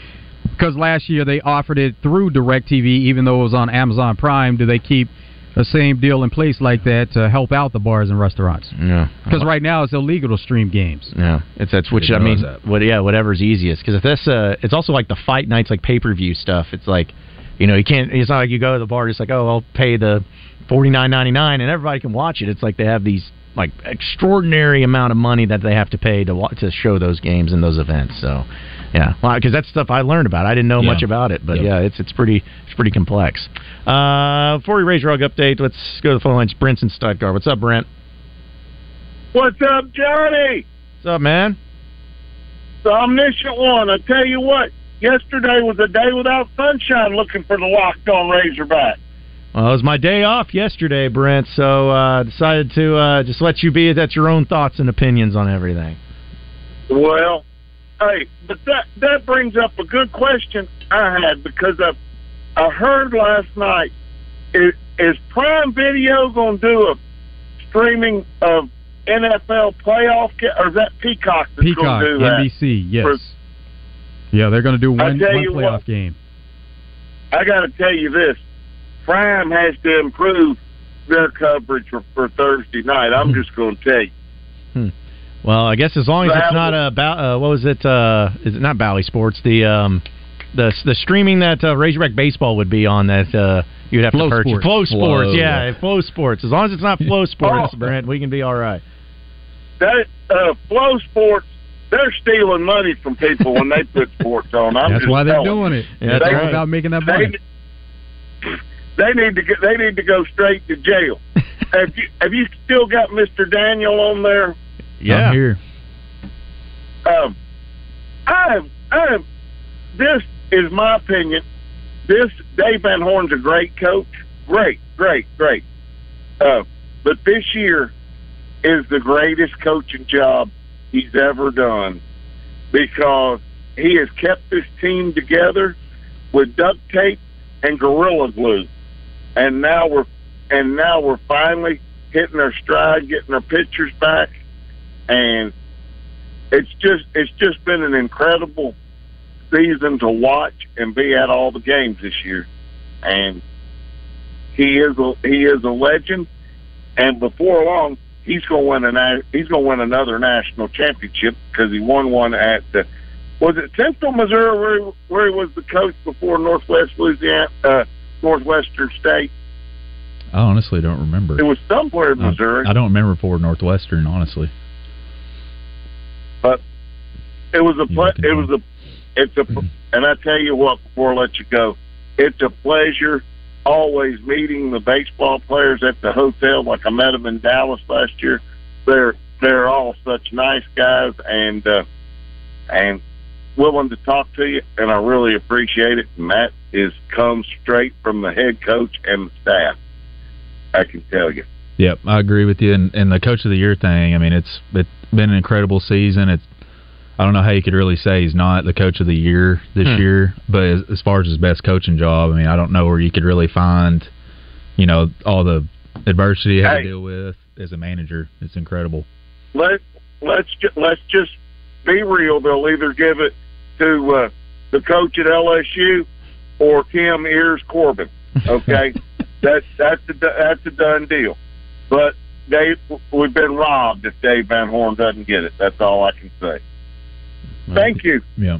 Because last year they offered it through DirecTV, even though it was on Amazon Prime. Do they keep the same deal in place like that to help out the bars and restaurants? Yeah, Because right now it's illegal to stream games. Yeah, it's that's which Didn't I mean, realize what yeah, whatever's easiest. Because if this, uh, it's also like the fight nights, like pay per view stuff. It's like, you know, you can't. It's not like you go to the bar just like, oh, I'll pay the forty nine ninety nine, and everybody can watch it. It's like they have these like extraordinary amount of money that they have to pay to to show those games and those events. So, yeah, well, because that's stuff I learned about. I didn't know Yeah. much about it, but Yep. yeah, it's it's pretty it's pretty complex. Uh, before we Razor Hog update, let's go to the phone lines. Brent's in Stuttgart. What's up, Brent? What's up, Johnny? What's up, man? The omniscient one. I tell you what, yesterday was a day without sunshine looking for the locked on Razorback. Well, it was my day off yesterday, Brent, so uh decided to uh, just let you be at your own thoughts and opinions on everything. Well, hey, but that that brings up a good question I had because I I heard last night is, is Prime Video going to do a streaming of NFL playoff ga- or is that Peacock that's Peacock, to do that? NBC, yes. Yeah, they're going to do I one, one playoff what. game. I got to tell you this: Prime has to improve their coverage for, for Thursday night. I'm just going to tell you. Well, I guess as long as it's not a ba- uh, what was it? Uh, is it not Bally Sports? The um, the the streaming that uh, Razorback baseball would be on that uh, you'd have Flow to purchase. Sports. FloSports, Flow. yeah, FloSports. As long as it's not Flow (laughs) Sports, Brent, we can be all right. That uh, Flow Sports, they're stealing money from people when they put sports on. I'm That's why they're telling doing it. Yeah, that's They- all about making that money. They need to get. They need to go straight to jail. (laughs) have you Have you still got Mister Daniel on there? Yeah, I'm here. Um, I have, I have, this is my opinion. This Dave Van Horn's a great coach. Great, great, great. Uh, but this year is the greatest coaching job he's ever done because he has kept this team together with duct tape and gorilla glue, and now we're and now we're finally hitting our stride, getting our pitchers back, and it's just it's just been an incredible season to watch and be at all the games this year, and he is a, he is a legend. And before long, he's going to win a he's going to win another national championship because he won one at the was it Central Missouri where he, where he was the coach before Northwest Louisiana uh, Northwestern State. I honestly don't remember. It was somewhere in Missouri. I, I don't remember for Northwestern, honestly. But it was a ple- it was a it's a and I tell you what before I let you go, it's a pleasure always meeting the baseball players at the hotel. Like I met them in Dallas last year. They're they're all such nice guys and uh, and willing to talk to you, and I really appreciate it. And that is comes straight from the head coach and the staff. I can tell you. Yep, I agree with you. And, and the coach of the year thing, I mean, it's it's been an incredible season. It's I don't know how you could really say he's not the coach of the year this Hmm. year, but as, as far as his best coaching job, I mean, I don't know where you could really find, you know, all the adversity he had Hey. to deal with as a manager. It's incredible. Let let's ju- let's just be real. They'll either give it to uh, the coach at LSU or Kim Ears Corbin. Okay, (laughs) that that's a, that's a done deal. But Dave, we've been robbed if Dave Van Horn doesn't get it. That's all I can say. Thank you. Yeah.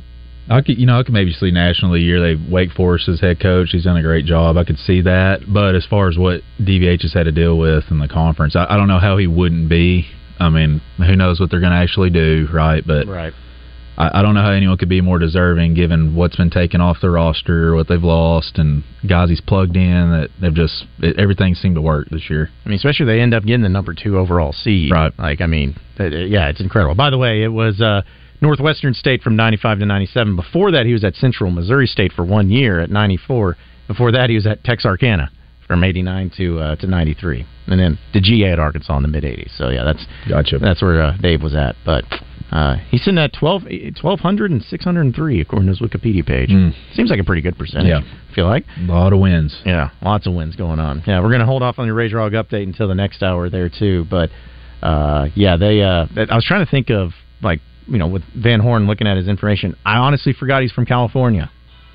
I could, you know, I could maybe see nationally year. They Wake Forest as head coach. He's done a great job. I could see that. But as far as what DVH has had to deal with in the conference, I, I don't know how he wouldn't be. I mean, who knows what they're going to actually do, right? But right. I, I don't know how anyone could be more deserving given what's been taken off the roster, what they've lost, and guys he's plugged in. That they've just it, everything seemed to work this year. I mean, especially they end up getting the number two overall seed. Right. Like, I mean, that- yeah, it's incredible. By the way, it was uh, Northwestern State from 95 to 97. Before that, he was at Central Missouri State for one year at 94. Before that, he was at Texarkana from 89 to uh, to 93. And then the GA at Arkansas in the mid 80s. So, yeah, that's gotcha. that's where uh, Dave was at. But uh, he's sitting at 12, 1,200 and 603, according to his Wikipedia page. Seems like a pretty good percentage. Yeah. I feel like. A lot of wins. Yeah, lots of wins going on. Yeah, we're going to hold off on your Razor Hog update until the next hour there too. But uh, yeah, they. Uh, I was trying to think of like you know with Van Horn looking at his information. I honestly forgot he's from California.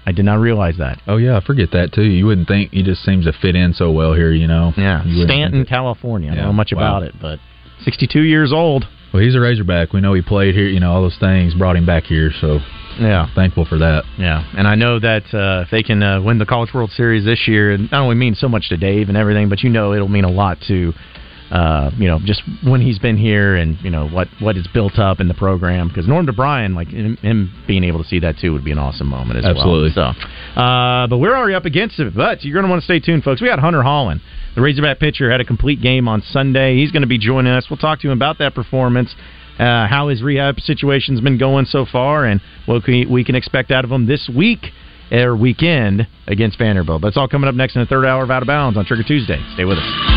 I did not realize that. Oh yeah, I forget that too. You wouldn't think he just seems to fit in so well here. You know. Yeah, You Stanton, California. I don't Yeah, know much wow. about it, but 62 years old. Well, he's a Razorback. We know he played here. You know all those things brought him back here. So Yeah. thankful for that. Yeah, and I know that uh, if they can uh, win the College World Series this year, it not only means so much to Dave and everything, but you know it'll mean a lot to, uh, you know, just when he's been here and you know what what is built up in the program. Because Norm DeBriyn, like him, him being able to see that too, would be an awesome moment as Absolutely. well. So, uh, but we're already up against it. But you're going to want to stay tuned, folks. We got Hunter Hollan, the Razorback pitcher, had a complete game on Sunday. He's going to be joining us. We'll talk to him about that performance uh, how his rehab situation's been going so far, and what we, we can expect out of him this week or weekend against Vanderbilt. That's all coming up next in the third hour of Out of Bounds on Trigger Tuesday. Stay with us.